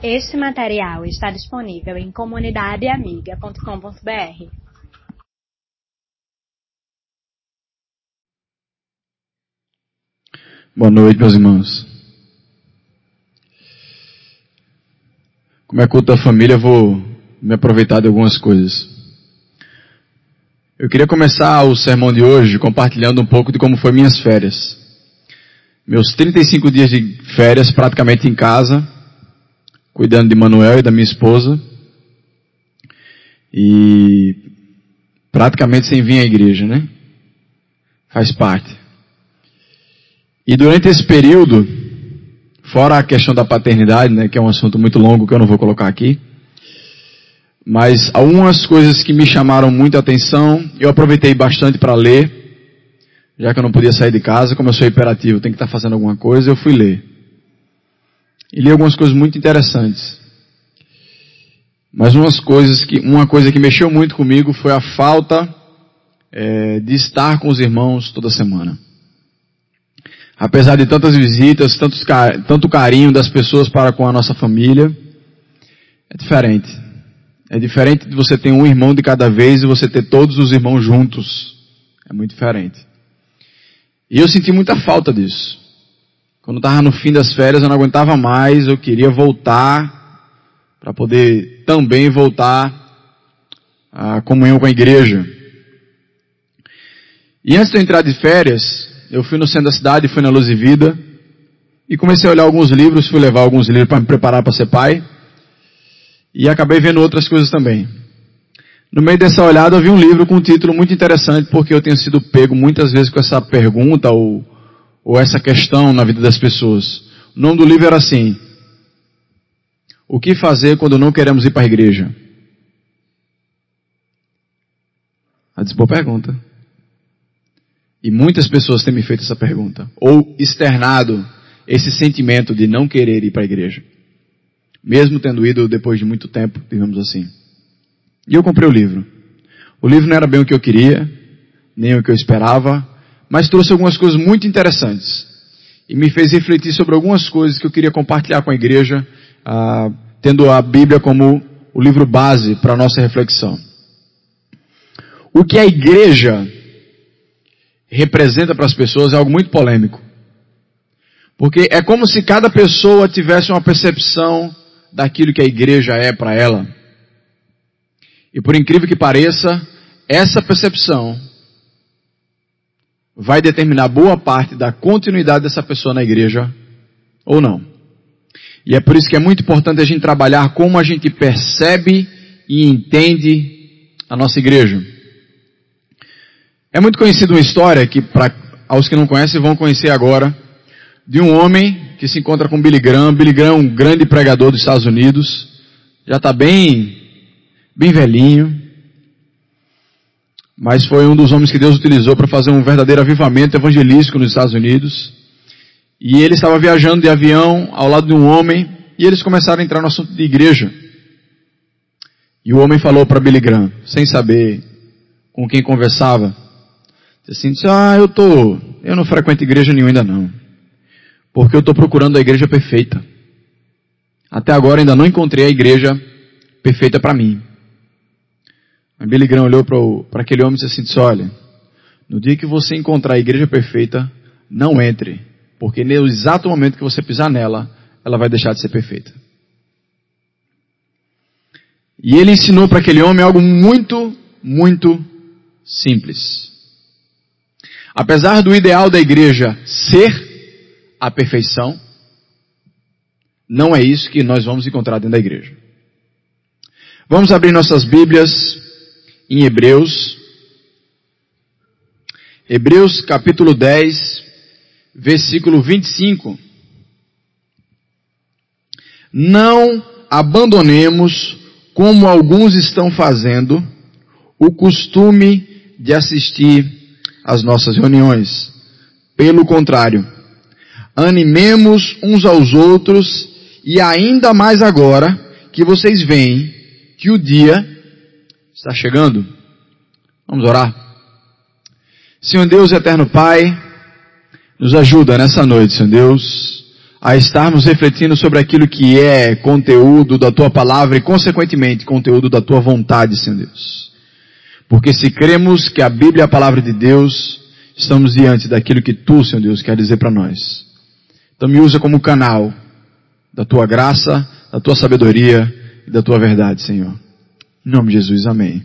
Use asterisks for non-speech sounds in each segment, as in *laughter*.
Este material está disponível em comunidadeamiga.com.br. Boa noite, meus irmãos. Como é culto da família, eu vou me aproveitar de algumas coisas. Eu queria começar o sermão de hoje compartilhando um pouco de como foi minhas férias. Meus 35 dias de férias praticamente em casa, cuidando de Manuel e da minha esposa. E praticamente sem vir à igreja, né? Faz parte. E durante esse período, fora a questão da paternidade, né, que é um assunto muito longo que eu não vou colocar aqui, mas algumas coisas que me chamaram muita atenção, eu aproveitei bastante para ler, já que eu não podia sair de casa, como eu sou hiperativo, tenho que estar fazendo alguma coisa, eu fui ler. E li algumas coisas muito interessantes. Mas umas coisas que, uma coisa que mexeu muito comigo foi a falta é, de estar com os irmãos toda semana. Apesar de tantas visitas, tantos, tanto carinho das pessoas para com a nossa família, é diferente. É diferente de você ter um irmão de cada vez e você ter todos os irmãos juntos. É muito diferente. E eu senti muita falta disso. Quando estava no fim das férias, eu não aguentava mais, eu queria voltar para poder também voltar à comunhão com a igreja. E antes de eu entrar de férias, eu fui no centro da cidade, fui na Luz e Vida, e comecei a olhar alguns livros, fui levar alguns livros para me preparar para ser pai. E acabei vendo outras coisas também. No meio dessa olhada eu vi um livro com um título muito interessante, porque eu tenho sido pego muitas vezes com essa pergunta ou, ou essa questão na vida das pessoas. O nome do livro era assim: O que fazer quando não queremos ir para a igreja? A boa pergunta. E muitas pessoas têm me feito essa pergunta, ou externado esse sentimento de não querer ir para a igreja mesmo tendo ido depois de muito tempo, digamos assim. E eu comprei o livro. O livro não era bem o que eu queria, nem o que eu esperava, mas trouxe algumas coisas muito interessantes. E me fez refletir sobre algumas coisas que eu queria compartilhar com a igreja, ah, tendo a Bíblia como o livro base para a nossa reflexão. O que a igreja representa para as pessoas é algo muito polêmico. Porque é como se cada pessoa tivesse uma percepção daquilo que a igreja é para ela. E por incrível que pareça, essa percepção vai determinar boa parte da continuidade dessa pessoa na igreja ou não. E é por isso que é muito importante a gente trabalhar como a gente percebe e entende a nossa igreja. É muito conhecida uma história que, para aos que não conhecem, vão conhecer agora, de um homem que se encontra com Billy Graham. Billy Graham é um grande pregador dos Estados Unidos. Já está bem, bem velhinho. Mas foi um dos homens que Deus utilizou para fazer um verdadeiro avivamento evangelístico nos Estados Unidos. E ele estava viajando de avião ao lado de um homem e eles começaram a entrar no assunto de igreja. E o homem falou para Billy Graham, sem saber com quem conversava, assim, disse, ah, eu tô, eu não frequento igreja nenhuma ainda não. Porque eu estou procurando a igreja perfeita. Até agora ainda não encontrei a igreja perfeita para mim. Billy Graham olhou para aquele homem e disse assim, olha, no dia que você encontrar a igreja perfeita, não entre, porque no exato momento que você pisar nela, ela vai deixar de ser perfeita. E ele ensinou para aquele homem algo muito, muito simples. Apesar do ideal da igreja ser a perfeição, não é isso que nós vamos encontrar dentro da igreja. Vamos abrir nossas Bíblias em Hebreus. Hebreus capítulo 10, versículo 25. Não abandonemos, como alguns estão fazendo, o costume de assistir às nossas reuniões. Pelo contrário, animemos uns aos outros e ainda mais agora que vocês veem que o dia está chegando. Vamos orar. Senhor Deus eterno Pai, nos ajuda nessa noite, Senhor Deus, a estarmos refletindo sobre aquilo que é conteúdo da tua palavra e, consequentemente, conteúdo da tua vontade, Senhor Deus. Porque se cremos que a Bíblia é a palavra de Deus, estamos diante daquilo que tu, Senhor Deus, quer dizer para nós. Então me usa como canal da tua graça, da tua sabedoria e da tua verdade, Senhor. Em nome de Jesus, amém.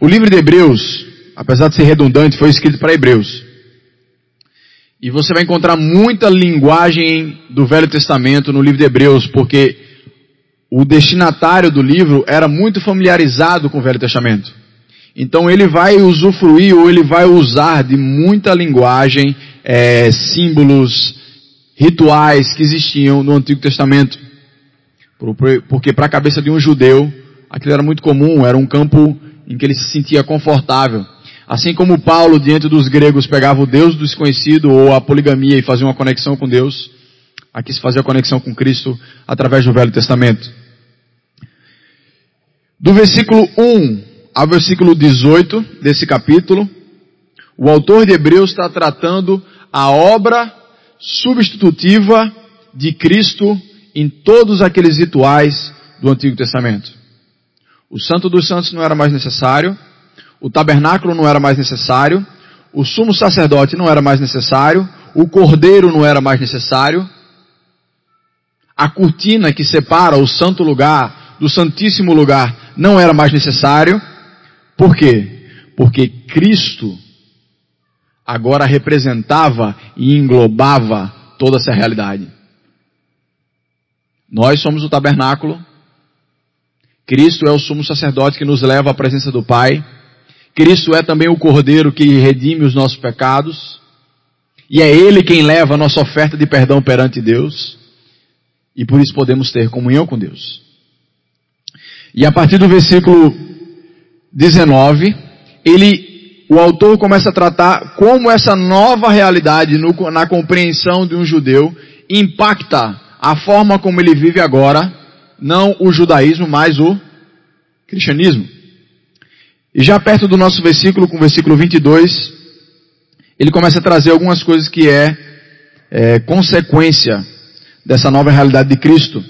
O livro de Hebreus, apesar de ser redundante, foi escrito para Hebreus. E você vai encontrar muita linguagem do Velho Testamento no livro de Hebreus, porque o destinatário do livro era muito familiarizado com o Velho Testamento. Então ele vai usufruir ou ele vai usar de muita linguagem, é, símbolos, rituais que existiam no Antigo Testamento. Porque para a cabeça de um judeu, aquilo era muito comum, era um campo em que ele se sentia confortável. Assim como Paulo, diante dos gregos, pegava o Deus desconhecido ou a poligamia e fazia uma conexão com Deus, aqui se fazia a conexão com Cristo através do Velho Testamento. Do versículo 1 ao versículo 18 desse capítulo, o autor de Hebreus está tratando a obra substitutiva de Cristo em todos aqueles rituais do Antigo Testamento. O Santo dos Santos não era mais necessário, o tabernáculo não era mais necessário, o sumo sacerdote não era mais necessário, o cordeiro não era mais necessário, a cortina que separa o santo lugar do santíssimo lugar não era mais necessário. Por quê? Porque Cristo agora representava e englobava toda essa realidade. Nós somos o tabernáculo. Cristo é o sumo sacerdote que nos leva à presença do Pai. Cristo é também o Cordeiro que redime os nossos pecados. E é Ele quem leva a nossa oferta de perdão perante Deus. E por isso podemos ter comunhão com Deus. E a partir do versículo 19, ele, o autor começa a tratar como essa nova realidade no, na compreensão de um judeu impacta a forma como ele vive agora, não o judaísmo, mas o cristianismo. E já perto do nosso versículo, com o versículo 22, ele começa a trazer algumas coisas que é, é consequência dessa nova realidade de Cristo.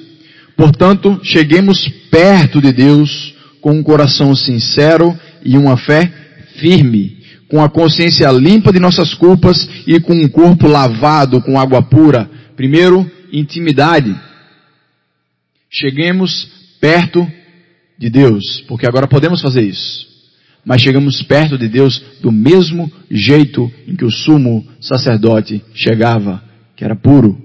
Portanto, cheguemos perto de Deus com um coração sincero e uma fé firme, com a consciência limpa de nossas culpas e com um corpo lavado com água pura. Primeiro, intimidade. Cheguemos perto de Deus, porque agora podemos fazer isso mas chegamos perto de Deus do mesmo jeito em que o sumo sacerdote chegava, que era puro.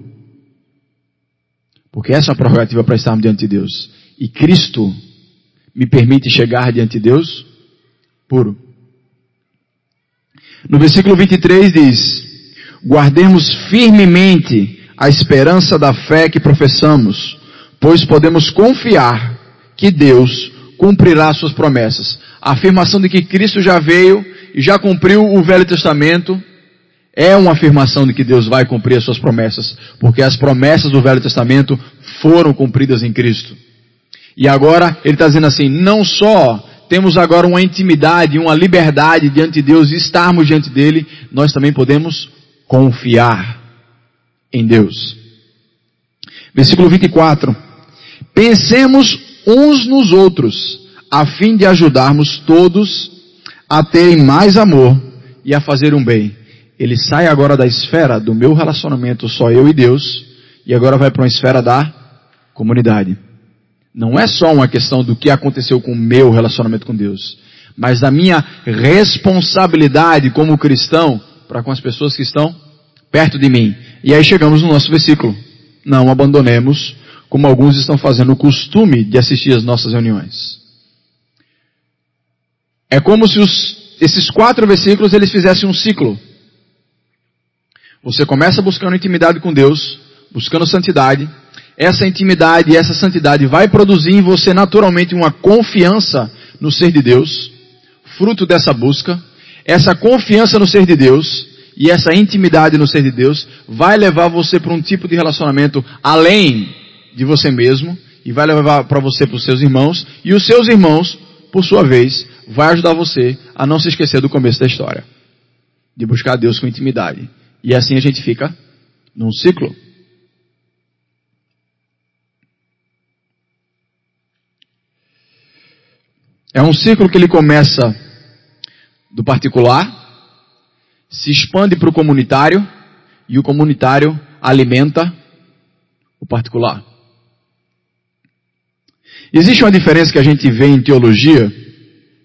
Porque essa é a prerrogativa para estarmos diante de Deus. E Cristo me permite chegar diante de Deus puro. No versículo 23 diz: Guardemos firmemente a esperança da fé que professamos, pois podemos confiar que Deus cumprirá suas promessas a afirmação de que Cristo já veio e já cumpriu o Velho Testamento é uma afirmação de que Deus vai cumprir as suas promessas, porque as promessas do Velho Testamento foram cumpridas em Cristo. E agora ele está dizendo assim: não só temos agora uma intimidade, uma liberdade diante de Deus e estarmos diante dele, nós também podemos confiar em Deus. Versículo 24: Pensemos uns nos outros a fim de ajudarmos todos a terem mais amor e a fazer um bem. Ele sai agora da esfera do meu relacionamento só eu e Deus e agora vai para uma esfera da comunidade. Não é só uma questão do que aconteceu com o meu relacionamento com Deus, mas da minha responsabilidade como cristão para com as pessoas que estão perto de mim. E aí chegamos no nosso versículo. Não abandonemos, como alguns estão fazendo o costume de assistir às nossas reuniões. É como se os, esses quatro versículos eles fizessem um ciclo. Você começa buscando intimidade com Deus, buscando santidade. Essa intimidade e essa santidade vai produzir em você naturalmente uma confiança no ser de Deus, fruto dessa busca. Essa confiança no ser de Deus e essa intimidade no ser de Deus vai levar você para um tipo de relacionamento além de você mesmo e vai levar para você para os seus irmãos e os seus irmãos, por sua vez, vai ajudar você a não se esquecer do começo da história. De buscar Deus com intimidade. E assim a gente fica num ciclo. É um ciclo que ele começa do particular, se expande para o comunitário e o comunitário alimenta o particular. Existe uma diferença que a gente vê em teologia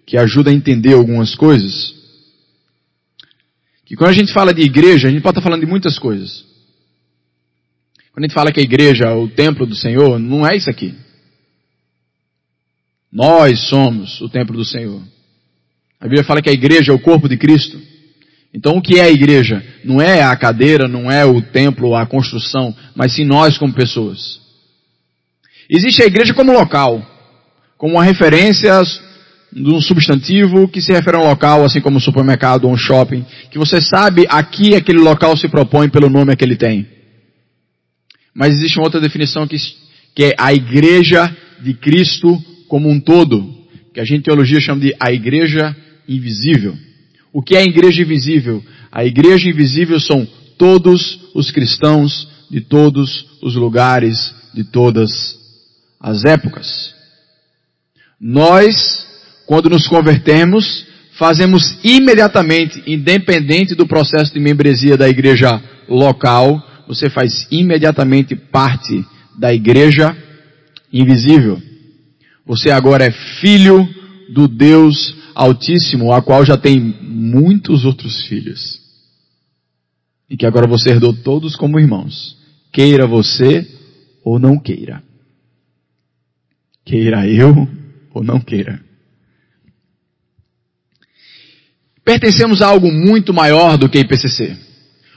que ajuda a entender algumas coisas. Que quando a gente fala de igreja, a gente pode estar falando de muitas coisas. Quando a gente fala que a igreja é o templo do Senhor, não é isso aqui. Nós somos o templo do Senhor. A Bíblia fala que a igreja é o corpo de Cristo. Então o que é a igreja? Não é a cadeira, não é o templo, a construção, mas sim nós como pessoas. Existe a igreja como local, como uma referência de um substantivo que se refere a um local, assim como um supermercado ou um shopping, que você sabe aqui aquele local se propõe pelo nome que ele tem. Mas existe uma outra definição que, que é a igreja de Cristo como um todo, que a gente em teologia chama de a igreja invisível. O que é a igreja invisível? A igreja invisível são todos os cristãos de todos os lugares, de todas as épocas. Nós, quando nos convertemos, fazemos imediatamente, independente do processo de membresia da igreja local, você faz imediatamente parte da igreja invisível. Você agora é filho do Deus Altíssimo, a qual já tem muitos outros filhos. E que agora você herdou todos como irmãos. Queira você ou não queira. Queira eu ou não queira. Pertencemos a algo muito maior do que IPCC.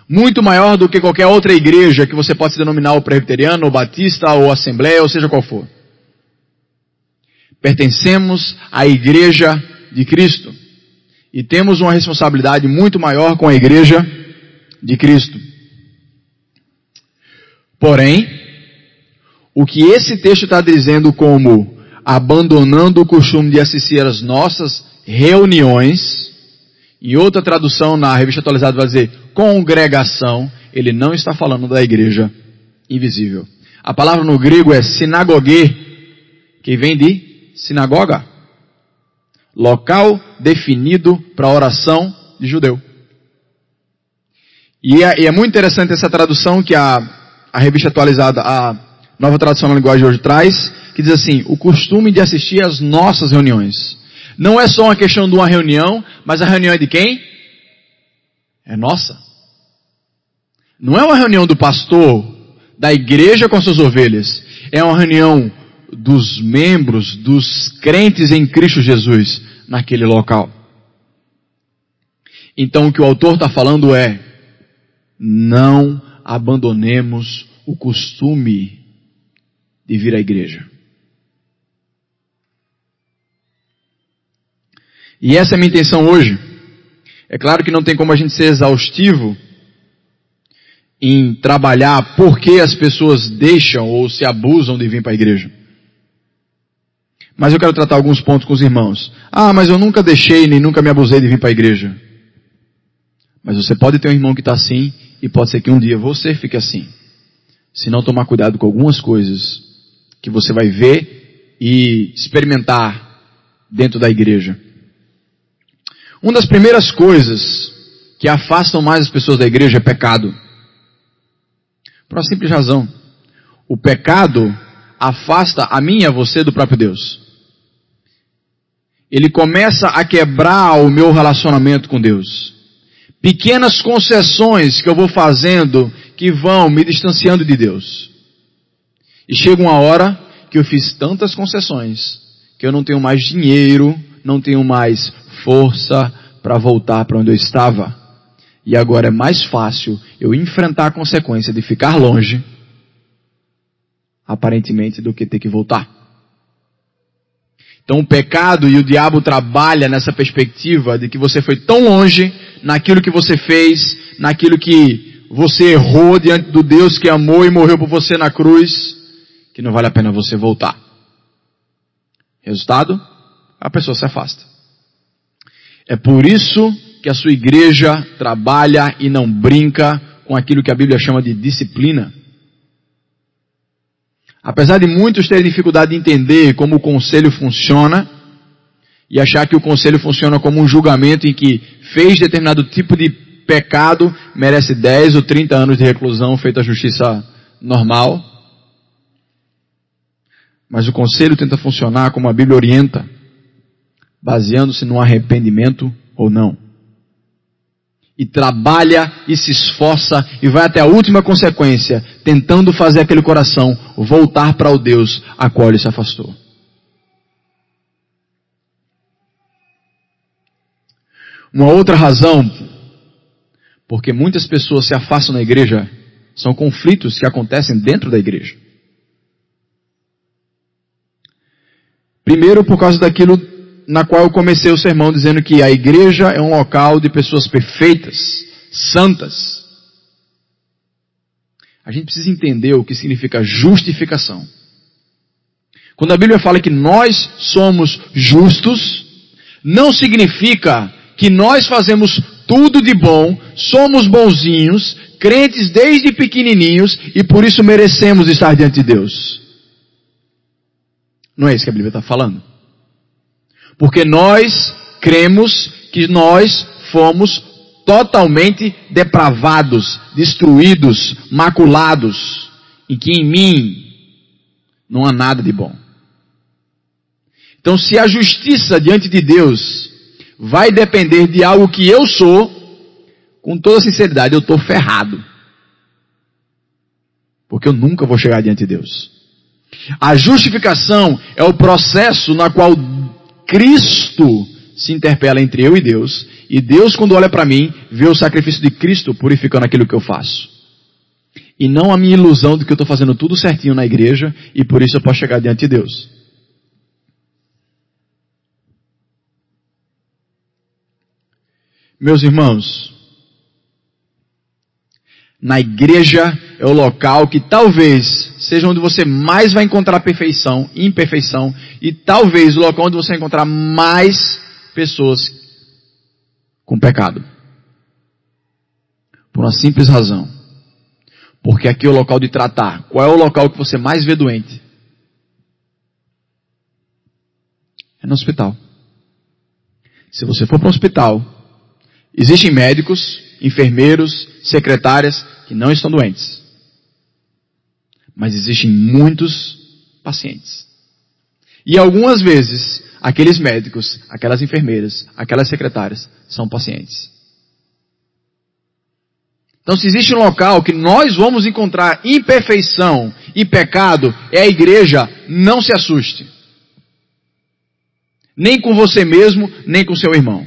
Muito maior do que qualquer outra igreja que você possa denominar o presbiteriano, ou batista, ou assembleia, ou seja qual for. Pertencemos à igreja de Cristo. E temos uma responsabilidade muito maior com a igreja de Cristo. Porém, o que esse texto está dizendo como abandonando o costume de assistir às nossas reuniões, em outra tradução na revista atualizada vai dizer congregação, ele não está falando da igreja invisível. A palavra no grego é sinagogue, que vem de sinagoga local definido para oração de judeu. E é, e é, muito interessante essa tradução que a, a revista atualizada, a nova tradução na linguagem de hoje traz, que diz assim, o costume de assistir às nossas reuniões. Não é só uma questão de uma reunião, mas a reunião é de quem? É nossa. Não é uma reunião do pastor, da igreja com suas ovelhas. É uma reunião dos membros, dos crentes em Cristo Jesus naquele local. Então o que o autor está falando é: não abandonemos o costume de vir à igreja. E essa é a minha intenção hoje. É claro que não tem como a gente ser exaustivo em trabalhar por que as pessoas deixam ou se abusam de vir para a igreja. Mas eu quero tratar alguns pontos com os irmãos. Ah, mas eu nunca deixei nem nunca me abusei de vir para a igreja. Mas você pode ter um irmão que está assim e pode ser que um dia você fique assim. Se não tomar cuidado com algumas coisas que você vai ver e experimentar dentro da igreja. Uma das primeiras coisas que afastam mais as pessoas da igreja é pecado. Por uma simples razão. O pecado afasta a mim e a você do próprio Deus ele começa a quebrar o meu relacionamento com Deus. Pequenas concessões que eu vou fazendo que vão me distanciando de Deus. E chega uma hora que eu fiz tantas concessões que eu não tenho mais dinheiro, não tenho mais força para voltar para onde eu estava. E agora é mais fácil eu enfrentar a consequência de ficar longe, aparentemente, do que ter que voltar. Então o pecado e o diabo trabalha nessa perspectiva de que você foi tão longe naquilo que você fez, naquilo que você errou diante do Deus que amou e morreu por você na cruz, que não vale a pena você voltar. Resultado? A pessoa se afasta. É por isso que a sua igreja trabalha e não brinca com aquilo que a Bíblia chama de disciplina. Apesar de muitos terem dificuldade de entender como o conselho funciona, e achar que o conselho funciona como um julgamento em que fez determinado tipo de pecado, merece 10 ou 30 anos de reclusão, feita a justiça normal. Mas o conselho tenta funcionar como a Bíblia orienta, baseando-se no arrependimento ou não. E trabalha e se esforça e vai até a última consequência, tentando fazer aquele coração voltar para o Deus a qual ele se afastou. Uma outra razão, porque muitas pessoas se afastam da igreja, são conflitos que acontecem dentro da igreja. Primeiro, por causa daquilo na qual eu comecei o sermão dizendo que a igreja é um local de pessoas perfeitas, santas. A gente precisa entender o que significa justificação. Quando a Bíblia fala que nós somos justos, não significa que nós fazemos tudo de bom, somos bonzinhos, crentes desde pequenininhos e por isso merecemos estar diante de Deus. Não é isso que a Bíblia está falando. Porque nós cremos que nós fomos totalmente depravados, destruídos, maculados, e que em mim não há nada de bom. Então, se a justiça diante de Deus vai depender de algo que eu sou, com toda sinceridade, eu estou ferrado. Porque eu nunca vou chegar diante de Deus. A justificação é o processo na qual Cristo se interpela entre eu e Deus, e Deus, quando olha para mim, vê o sacrifício de Cristo purificando aquilo que eu faço. E não a minha ilusão de que eu estou fazendo tudo certinho na igreja e por isso eu posso chegar diante de Deus. Meus irmãos, na igreja é o local que talvez seja onde você mais vai encontrar perfeição, imperfeição, e talvez o local onde você vai encontrar mais pessoas com pecado. Por uma simples razão. Porque aqui é o local de tratar. Qual é o local que você mais vê doente? É no hospital. Se você for para um hospital, Existem médicos, enfermeiros, secretárias que não estão doentes. Mas existem muitos pacientes. E algumas vezes, aqueles médicos, aquelas enfermeiras, aquelas secretárias são pacientes. Então, se existe um local que nós vamos encontrar imperfeição e pecado, é a igreja, não se assuste. Nem com você mesmo, nem com seu irmão.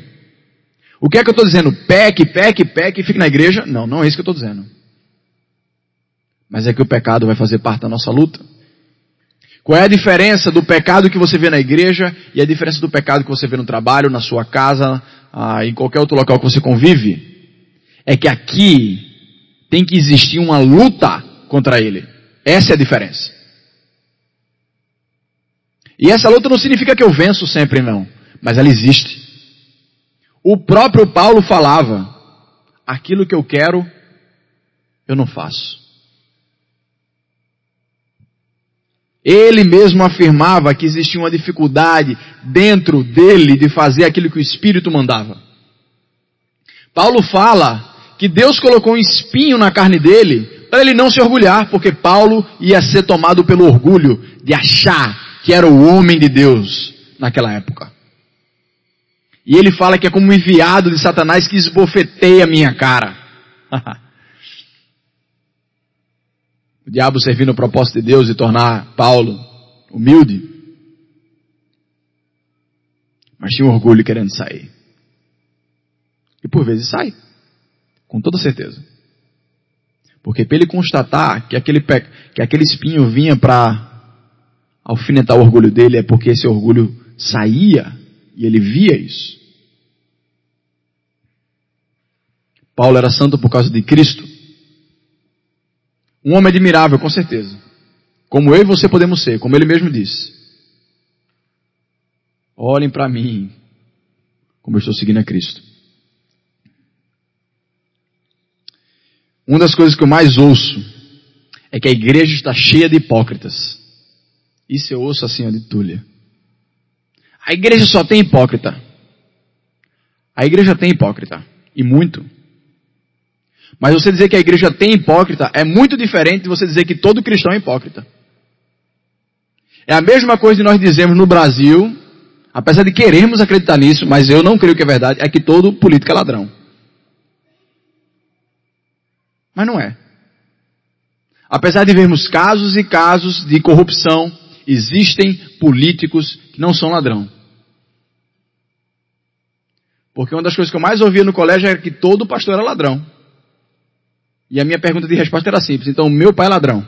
O que é que eu estou dizendo? Peque, peque, peque e fique na igreja? Não, não é isso que eu estou dizendo. Mas é que o pecado vai fazer parte da nossa luta. Qual é a diferença do pecado que você vê na igreja e a diferença do pecado que você vê no trabalho, na sua casa, ah, em qualquer outro local que você convive? É que aqui tem que existir uma luta contra ele. Essa é a diferença. E essa luta não significa que eu venço sempre, não. Mas ela existe. O próprio Paulo falava: aquilo que eu quero, eu não faço. Ele mesmo afirmava que existia uma dificuldade dentro dele de fazer aquilo que o Espírito mandava. Paulo fala que Deus colocou um espinho na carne dele para ele não se orgulhar, porque Paulo ia ser tomado pelo orgulho de achar que era o homem de Deus naquela época. E ele fala que é como um enviado de Satanás que esbofeteia a minha cara. *laughs* o diabo servindo o propósito de Deus de tornar Paulo humilde. Mas tinha um orgulho querendo sair. E por vezes sai. Com toda certeza. Porque para ele constatar que aquele, que aquele espinho vinha para alfinetar o orgulho dele, é porque esse orgulho saía e ele via isso. Paulo era santo por causa de Cristo. Um homem admirável, com certeza. Como eu e você podemos ser, como ele mesmo disse. Olhem para mim, como eu estou seguindo a Cristo. uma das coisas que eu mais ouço é que a igreja está cheia de hipócritas. Isso eu ouço assim, de Túlia. A igreja só tem hipócrita. A igreja tem hipócrita. E muito. Mas você dizer que a igreja tem hipócrita é muito diferente de você dizer que todo cristão é hipócrita. É a mesma coisa de nós dizemos no Brasil, apesar de queremos acreditar nisso, mas eu não creio que é verdade, é que todo político é ladrão. Mas não é. Apesar de vermos casos e casos de corrupção, existem políticos que não são ladrão. Porque uma das coisas que eu mais ouvia no colégio era que todo pastor era ladrão. E a minha pergunta de resposta era simples. Então, meu pai é ladrão.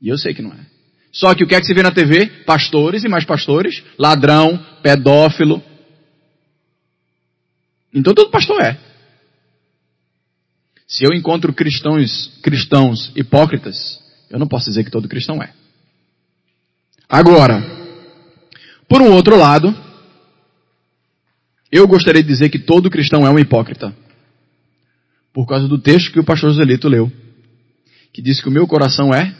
E eu sei que não é. Só que o que é que se vê na TV? Pastores e mais pastores, ladrão, pedófilo. Então todo pastor é. Se eu encontro cristãos, cristãos hipócritas, eu não posso dizer que todo cristão é. Agora, por um outro lado, eu gostaria de dizer que todo cristão é um hipócrita. Por causa do texto que o pastor Joselito leu. Que diz que o meu coração é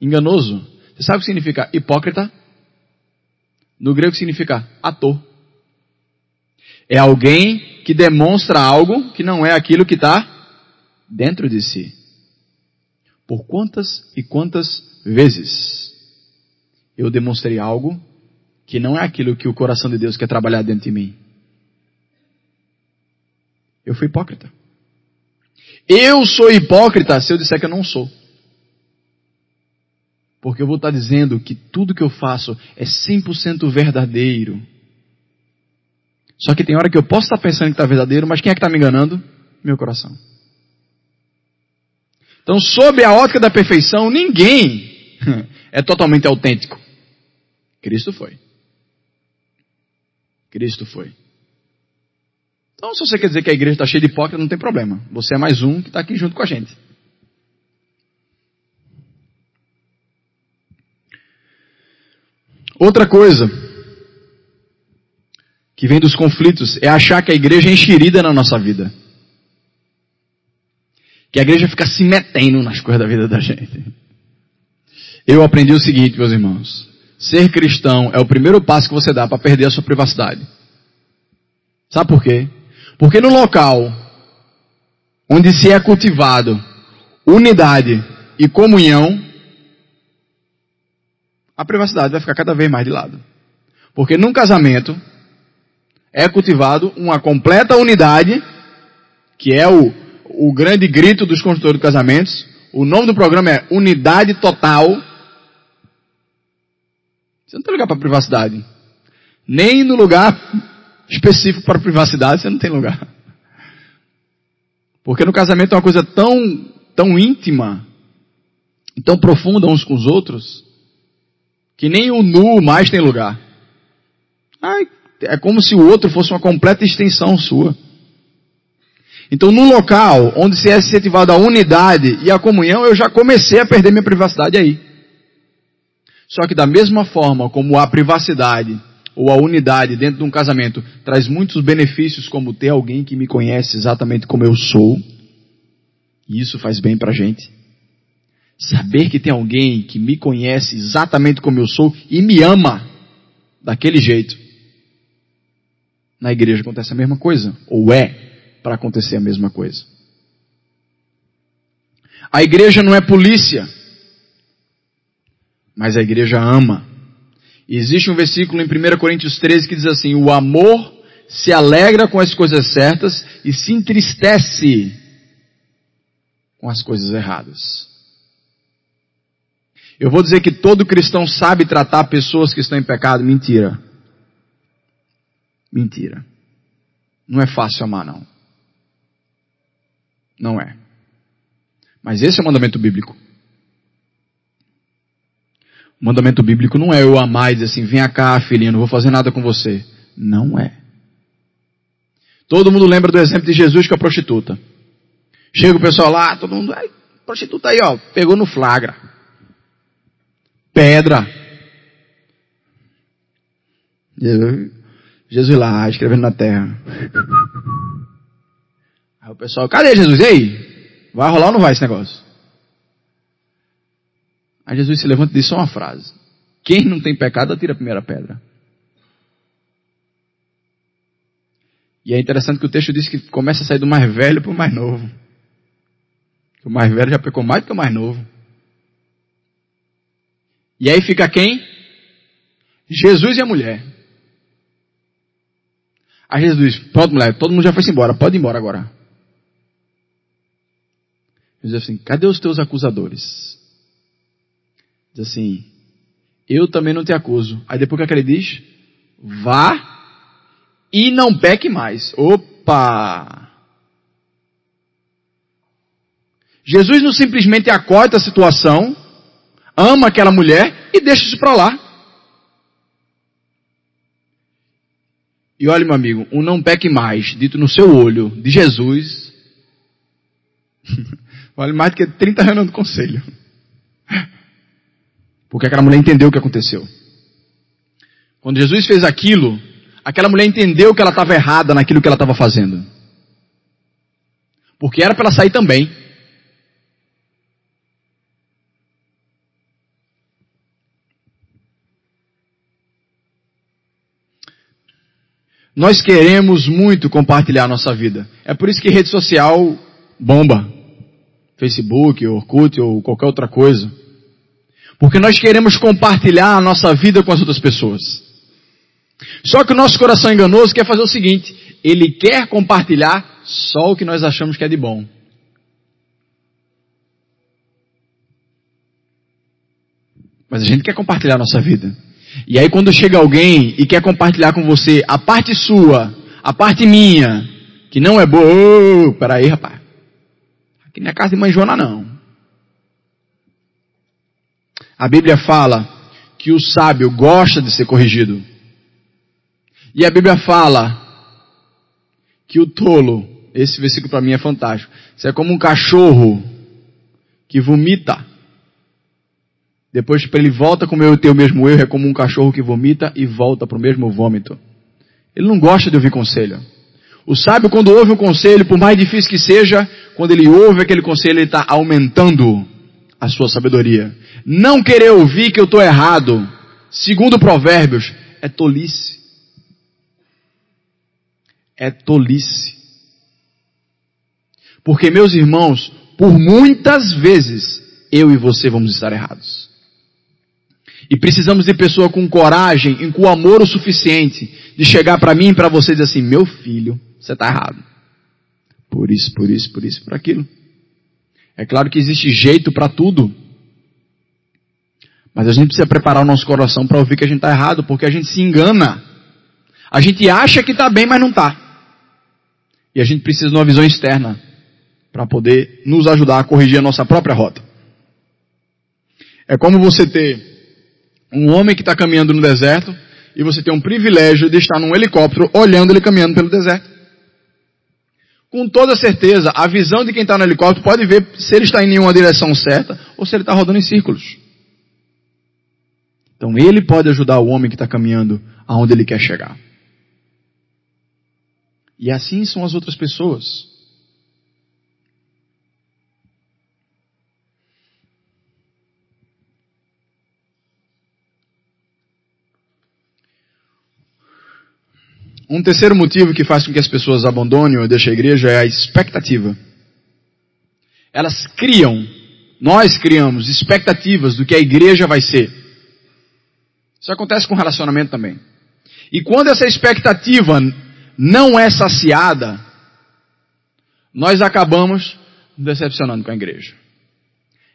enganoso. Você sabe o que significa hipócrita? No grego significa ator. É alguém que demonstra algo que não é aquilo que está dentro de si. Por quantas e quantas vezes eu demonstrei algo que não é aquilo que o coração de Deus quer trabalhar dentro de mim. Eu fui hipócrita. Eu sou hipócrita se eu disser que eu não sou. Porque eu vou estar dizendo que tudo que eu faço é 100% verdadeiro. Só que tem hora que eu posso estar pensando que está verdadeiro, mas quem é que está me enganando? Meu coração. Então, sob a ótica da perfeição, ninguém *laughs* é totalmente autêntico. Cristo foi. Cristo foi. Então, se você quer dizer que a igreja está cheia de hipócritas, não tem problema. Você é mais um que está aqui junto com a gente. Outra coisa que vem dos conflitos é achar que a igreja é enxerida na nossa vida. Que a igreja fica se metendo nas coisas da vida da gente. Eu aprendi o seguinte, meus irmãos. Ser cristão é o primeiro passo que você dá para perder a sua privacidade. Sabe por quê? Porque no local onde se é cultivado unidade e comunhão, a privacidade vai ficar cada vez mais de lado. Porque num casamento é cultivado uma completa unidade, que é o, o grande grito dos construtores de casamentos. O nome do programa é Unidade Total você não tem lugar para privacidade. Nem no lugar *laughs* específico para privacidade você não tem lugar. Porque no casamento é uma coisa tão, tão íntima, tão profunda uns com os outros, que nem o nu mais tem lugar. Ai, é como se o outro fosse uma completa extensão sua. Então, no local onde se é incentivado a unidade e a comunhão, eu já comecei a perder minha privacidade aí. Só que da mesma forma como a privacidade ou a unidade dentro de um casamento traz muitos benefícios, como ter alguém que me conhece exatamente como eu sou, e isso faz bem pra gente. Saber que tem alguém que me conhece exatamente como eu sou e me ama daquele jeito. Na igreja acontece a mesma coisa, ou é para acontecer a mesma coisa. A igreja não é polícia mas a igreja ama. E existe um versículo em 1 Coríntios 13 que diz assim: O amor se alegra com as coisas certas e se entristece com as coisas erradas. Eu vou dizer que todo cristão sabe tratar pessoas que estão em pecado. Mentira. Mentira. Não é fácil amar, não. Não é. Mas esse é o mandamento bíblico. O mandamento bíblico não é eu amar e dizer assim, vem cá, filhinho, não vou fazer nada com você. Não é. Todo mundo lembra do exemplo de Jesus com a prostituta. Chega o pessoal lá, todo mundo, ai, prostituta aí, ó, pegou no flagra. Pedra. Jesus lá, escrevendo na terra. Aí o pessoal, cadê Jesus? E aí? Vai rolar ou não vai esse negócio? Aí Jesus se levanta e diz só uma frase. Quem não tem pecado, atira a primeira pedra. E é interessante que o texto diz que começa a sair do mais velho para o mais novo. O mais velho já pecou mais do que o mais novo. E aí fica quem? Jesus e a mulher. Aí Jesus diz, pronto mulher, todo mundo já foi embora, pode ir embora agora. Jesus diz assim, cadê os teus acusadores? Diz assim, eu também não te acuso. Aí depois o que, é que ele diz? Vá e não peque mais. Opa! Jesus não simplesmente acorda a situação, ama aquela mulher e deixa isso para lá. E olha, meu amigo, um não peque mais, dito no seu olho, de Jesus, *laughs* vale mais do que 30 anos do conselho. Porque aquela mulher entendeu o que aconteceu. Quando Jesus fez aquilo, aquela mulher entendeu que ela estava errada naquilo que ela estava fazendo. Porque era para ela sair também. Nós queremos muito compartilhar a nossa vida. É por isso que rede social bomba. Facebook, Orkut ou qualquer outra coisa. Porque nós queremos compartilhar a nossa vida com as outras pessoas. Só que o nosso coração enganoso quer fazer o seguinte: ele quer compartilhar só o que nós achamos que é de bom. Mas a gente quer compartilhar a nossa vida. E aí quando chega alguém e quer compartilhar com você a parte sua, a parte minha, que não é boa, oh, peraí rapaz. Aqui não é casa de mãe Joana não. A Bíblia fala que o sábio gosta de ser corrigido. E a Bíblia fala que o tolo, esse versículo para mim é fantástico. É como um cachorro que vomita depois ele volta a comer o teu mesmo erro, é como um cachorro que vomita e volta para o mesmo vômito. Ele não gosta de ouvir conselho. O sábio, quando ouve um conselho, por mais difícil que seja, quando ele ouve aquele conselho, ele está aumentando a sua sabedoria. Não querer ouvir que eu estou errado, segundo Provérbios, é tolice. É tolice. Porque, meus irmãos, por muitas vezes, eu e você vamos estar errados. E precisamos de pessoa com coragem e com amor o suficiente de chegar para mim e para você dizer assim: meu filho, você está errado. Por isso, por isso, por isso, por aquilo. É claro que existe jeito para tudo. Mas a gente precisa preparar o nosso coração para ouvir que a gente está errado, porque a gente se engana. A gente acha que está bem, mas não está. E a gente precisa de uma visão externa para poder nos ajudar a corrigir a nossa própria rota. É como você ter um homem que está caminhando no deserto e você tem um privilégio de estar num helicóptero olhando ele caminhando pelo deserto. Com toda certeza, a visão de quem está no helicóptero pode ver se ele está em uma direção certa ou se ele está rodando em círculos. Então ele pode ajudar o homem que está caminhando aonde ele quer chegar. E assim são as outras pessoas. Um terceiro motivo que faz com que as pessoas abandonem ou deixem a igreja é a expectativa. Elas criam, nós criamos expectativas do que a igreja vai ser. Isso acontece com relacionamento também. E quando essa expectativa não é saciada, nós acabamos decepcionando com a igreja.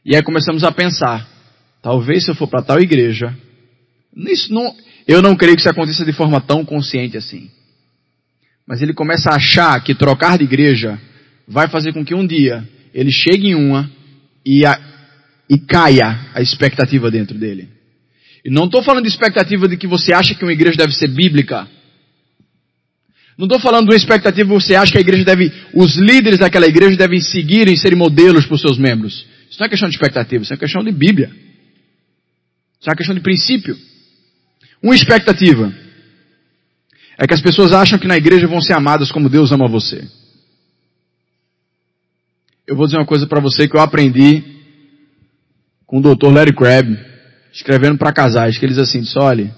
E aí começamos a pensar, talvez se eu for para tal igreja, isso não, eu não creio que isso aconteça de forma tão consciente assim. Mas ele começa a achar que trocar de igreja vai fazer com que um dia ele chegue em uma e, a, e caia a expectativa dentro dele. E não estou falando de expectativa de que você acha que uma igreja deve ser bíblica. Não estou falando de uma expectativa que você acha que a igreja deve, os líderes daquela igreja devem seguir e serem modelos para os seus membros. Isso não é questão de expectativa, isso é questão de Bíblia. Isso é uma questão de princípio. Uma expectativa é que as pessoas acham que na igreja vão ser amadas como Deus ama você. Eu vou dizer uma coisa para você que eu aprendi com o Dr. Larry Crabb, escrevendo para casais, que ele diz assim, diz, olha,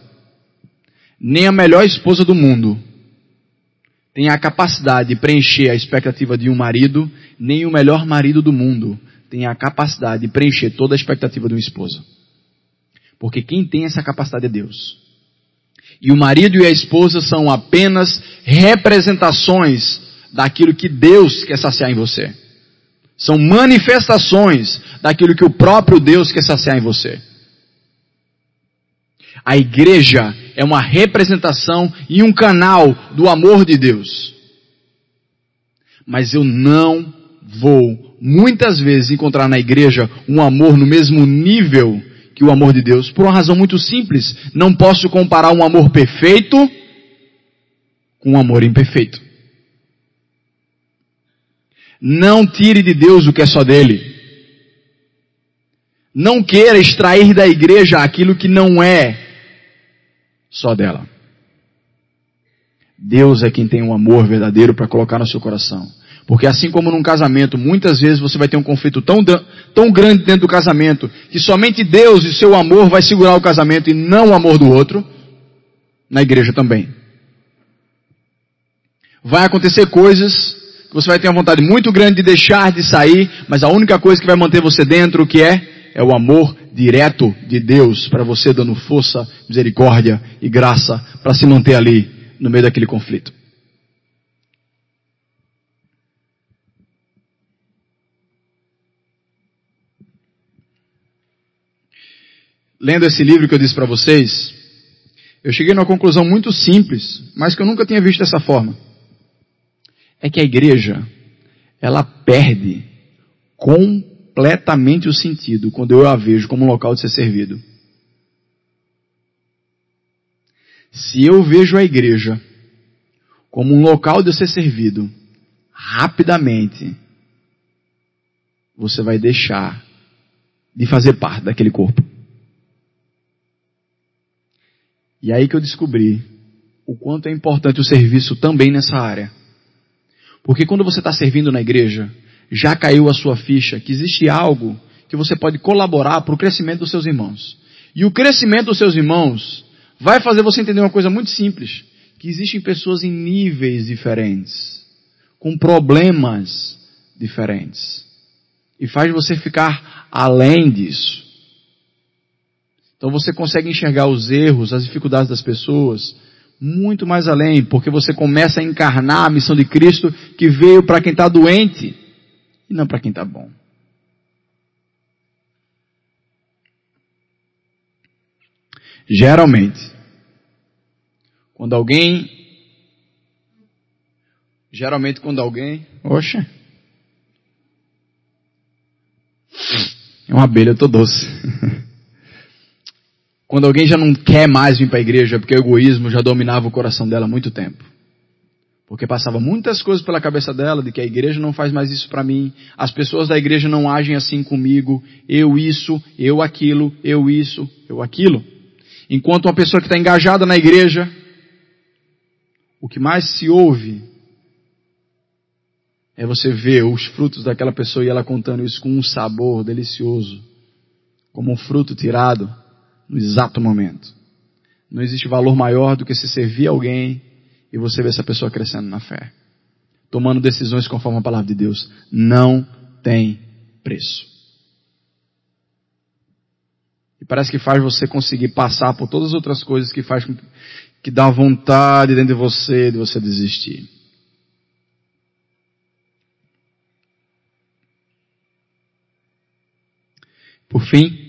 nem a melhor esposa do mundo tem a capacidade de preencher a expectativa de um marido, nem o melhor marido do mundo tem a capacidade de preencher toda a expectativa de uma esposa. Porque quem tem essa capacidade é Deus. E o marido e a esposa são apenas representações daquilo que Deus quer saciar em você. São manifestações daquilo que o próprio Deus quer saciar em você. A igreja é uma representação e um canal do amor de Deus. Mas eu não vou, muitas vezes, encontrar na igreja um amor no mesmo nível que o amor de Deus, por uma razão muito simples. Não posso comparar um amor perfeito com um amor imperfeito. Não tire de Deus o que é só dele. Não queira extrair da igreja aquilo que não é só dela. Deus é quem tem um amor verdadeiro para colocar no seu coração. Porque assim como num casamento, muitas vezes você vai ter um conflito tão, tão grande dentro do casamento, que somente Deus e seu amor vai segurar o casamento e não o amor do outro, na igreja também. Vai acontecer coisas que você vai ter uma vontade muito grande de deixar de sair, mas a única coisa que vai manter você dentro, o que é? É o amor direto de Deus para você dando força, misericórdia e graça para se manter ali no meio daquele conflito. Lendo esse livro que eu disse para vocês, eu cheguei numa conclusão muito simples, mas que eu nunca tinha visto dessa forma. É que a igreja, ela perde completamente o sentido quando eu a vejo como um local de ser servido. Se eu vejo a igreja como um local de ser servido, rapidamente, você vai deixar de fazer parte daquele corpo. E aí que eu descobri o quanto é importante o serviço também nessa área. Porque quando você está servindo na igreja, já caiu a sua ficha que existe algo que você pode colaborar para o crescimento dos seus irmãos. E o crescimento dos seus irmãos vai fazer você entender uma coisa muito simples: que existem pessoas em níveis diferentes, com problemas diferentes. E faz você ficar além disso. Então você consegue enxergar os erros, as dificuldades das pessoas muito mais além, porque você começa a encarnar a missão de Cristo que veio para quem está doente e não para quem está bom. Geralmente, quando alguém, geralmente quando alguém, oxa, é uma abelha, eu tô doce. *laughs* Quando alguém já não quer mais vir para a igreja porque o egoísmo já dominava o coração dela há muito tempo. Porque passava muitas coisas pela cabeça dela de que a igreja não faz mais isso para mim, as pessoas da igreja não agem assim comigo, eu isso, eu aquilo, eu isso, eu aquilo. Enquanto uma pessoa que está engajada na igreja, o que mais se ouve é você ver os frutos daquela pessoa e ela contando isso com um sabor delicioso, como um fruto tirado no exato momento. Não existe valor maior do que se servir alguém e você ver essa pessoa crescendo na fé. Tomando decisões conforme a palavra de Deus. Não tem preço. E parece que faz você conseguir passar por todas as outras coisas que faz que dá vontade dentro de você de você desistir. Por fim,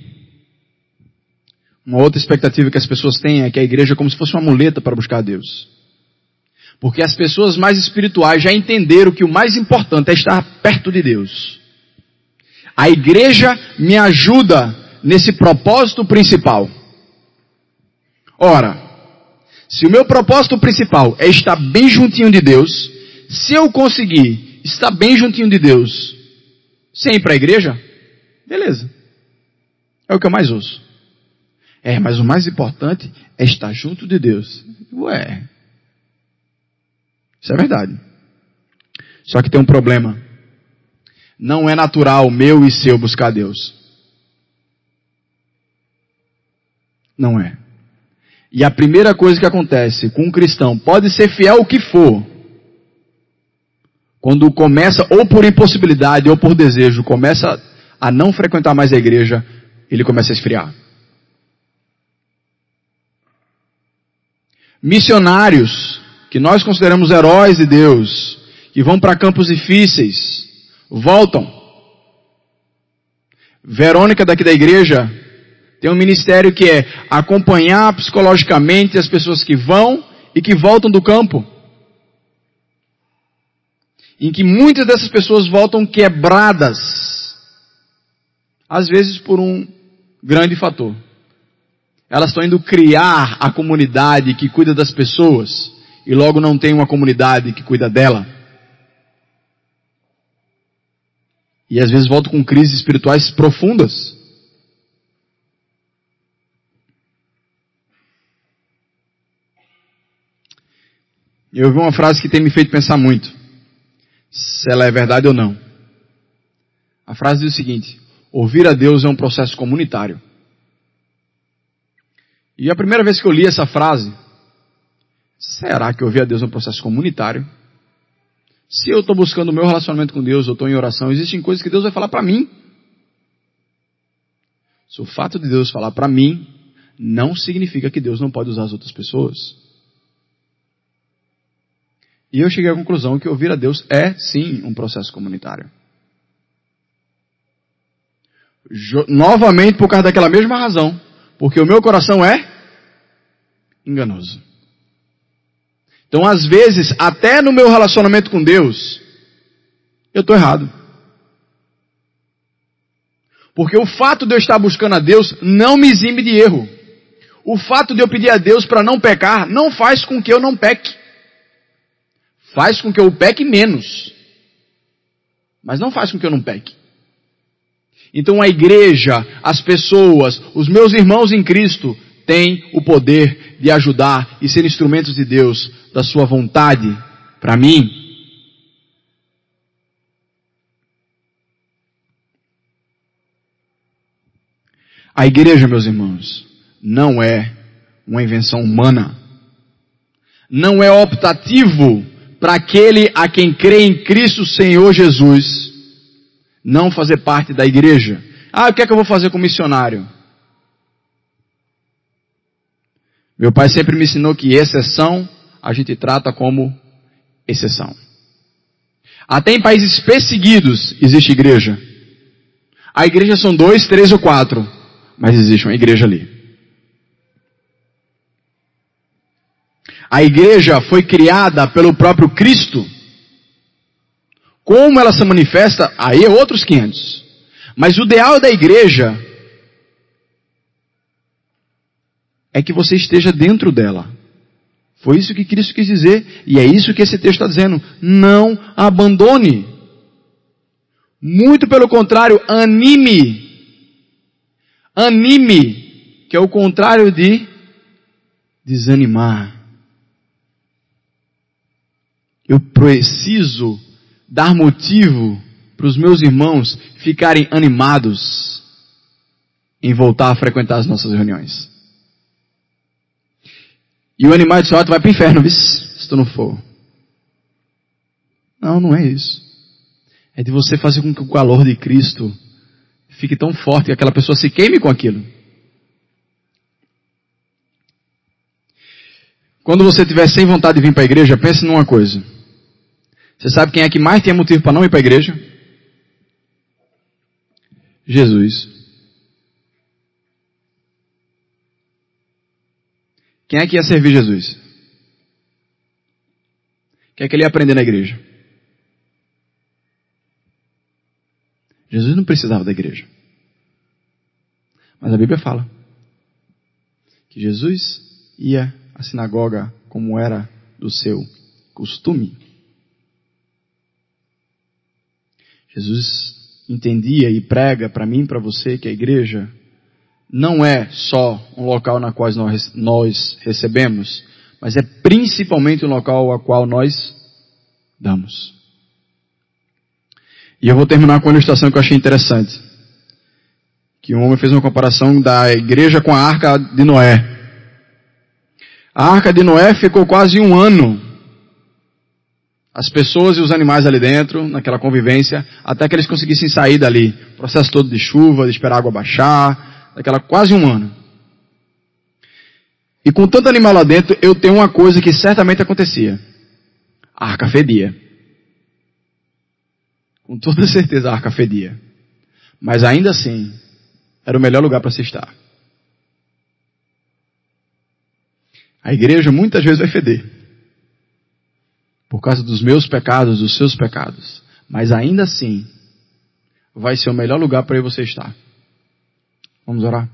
uma outra expectativa que as pessoas têm é que a igreja é como se fosse uma muleta para buscar Deus. Porque as pessoas mais espirituais já entenderam que o mais importante é estar perto de Deus. A igreja me ajuda nesse propósito principal. Ora, se o meu propósito principal é estar bem juntinho de Deus, se eu conseguir estar bem juntinho de Deus sem ir para a igreja, beleza. É o que eu mais ouço. É, mas o mais importante é estar junto de Deus. Ué. Isso é verdade. Só que tem um problema. Não é natural meu e seu buscar Deus. Não é. E a primeira coisa que acontece com um cristão, pode ser fiel o que for, quando começa, ou por impossibilidade, ou por desejo, começa a não frequentar mais a igreja, ele começa a esfriar. Missionários, que nós consideramos heróis de Deus, que vão para campos difíceis, voltam. Verônica daqui da igreja tem um ministério que é acompanhar psicologicamente as pessoas que vão e que voltam do campo. Em que muitas dessas pessoas voltam quebradas. Às vezes por um grande fator. Elas estão indo criar a comunidade que cuida das pessoas e logo não tem uma comunidade que cuida dela. E às vezes voltam com crises espirituais profundas. Eu ouvi uma frase que tem me feito pensar muito, se ela é verdade ou não. A frase diz o seguinte: ouvir a Deus é um processo comunitário. E a primeira vez que eu li essa frase, será que ouvir a Deus um processo comunitário? Se eu estou buscando o meu relacionamento com Deus, eu estou em oração, existem coisas que Deus vai falar para mim. Se o fato de Deus falar para mim, não significa que Deus não pode usar as outras pessoas. E eu cheguei à conclusão que ouvir a Deus é sim um processo comunitário. Novamente por causa daquela mesma razão. Porque o meu coração é enganoso. Então, às vezes, até no meu relacionamento com Deus, eu estou errado. Porque o fato de eu estar buscando a Deus não me exime de erro. O fato de eu pedir a Deus para não pecar não faz com que eu não peque. Faz com que eu peque menos. Mas não faz com que eu não peque. Então a igreja, as pessoas, os meus irmãos em Cristo têm o poder de ajudar e ser instrumentos de Deus, da sua vontade para mim. A igreja, meus irmãos, não é uma invenção humana. Não é optativo para aquele a quem crê em Cristo Senhor Jesus não fazer parte da igreja. Ah, o que é que eu vou fazer com missionário? Meu pai sempre me ensinou que exceção a gente trata como exceção. Até em países perseguidos existe igreja. A igreja são dois, três ou quatro, mas existe uma igreja ali. A igreja foi criada pelo próprio Cristo como ela se manifesta, aí é outros 500. Mas o ideal da igreja é que você esteja dentro dela. Foi isso que Cristo quis dizer, e é isso que esse texto está dizendo. Não abandone. Muito pelo contrário, anime. Anime, que é o contrário de desanimar. Eu preciso dar motivo para os meus irmãos ficarem animados em voltar a frequentar as nossas reuniões. E o animal de tu vai para o inferno, viu? se tu não for. Não, não é isso. É de você fazer com que o calor de Cristo fique tão forte que aquela pessoa se queime com aquilo. Quando você estiver sem vontade de vir para a igreja, pense numa coisa. Você sabe quem é que mais tinha motivo para não ir para a igreja? Jesus. Quem é que ia servir Jesus? Quem é que ele ia aprender na igreja? Jesus não precisava da igreja. Mas a Bíblia fala que Jesus ia à sinagoga como era do seu costume. Jesus entendia e prega para mim e para você que a igreja não é só um local na qual nós, nós recebemos, mas é principalmente um local a qual nós damos. E eu vou terminar com uma ilustração que eu achei interessante. Que um homem fez uma comparação da igreja com a arca de Noé. A arca de Noé ficou quase um ano. As pessoas e os animais ali dentro, naquela convivência, até que eles conseguissem sair dali. processo todo de chuva, de esperar a água baixar, daquela quase um ano. E com tanto animal lá dentro, eu tenho uma coisa que certamente acontecia. A arca fedia. Com toda certeza a arca fedia. Mas ainda assim, era o melhor lugar para se estar. A igreja muitas vezes vai feder. Por causa dos meus pecados, dos seus pecados. Mas ainda assim, vai ser o melhor lugar para você estar. Vamos orar?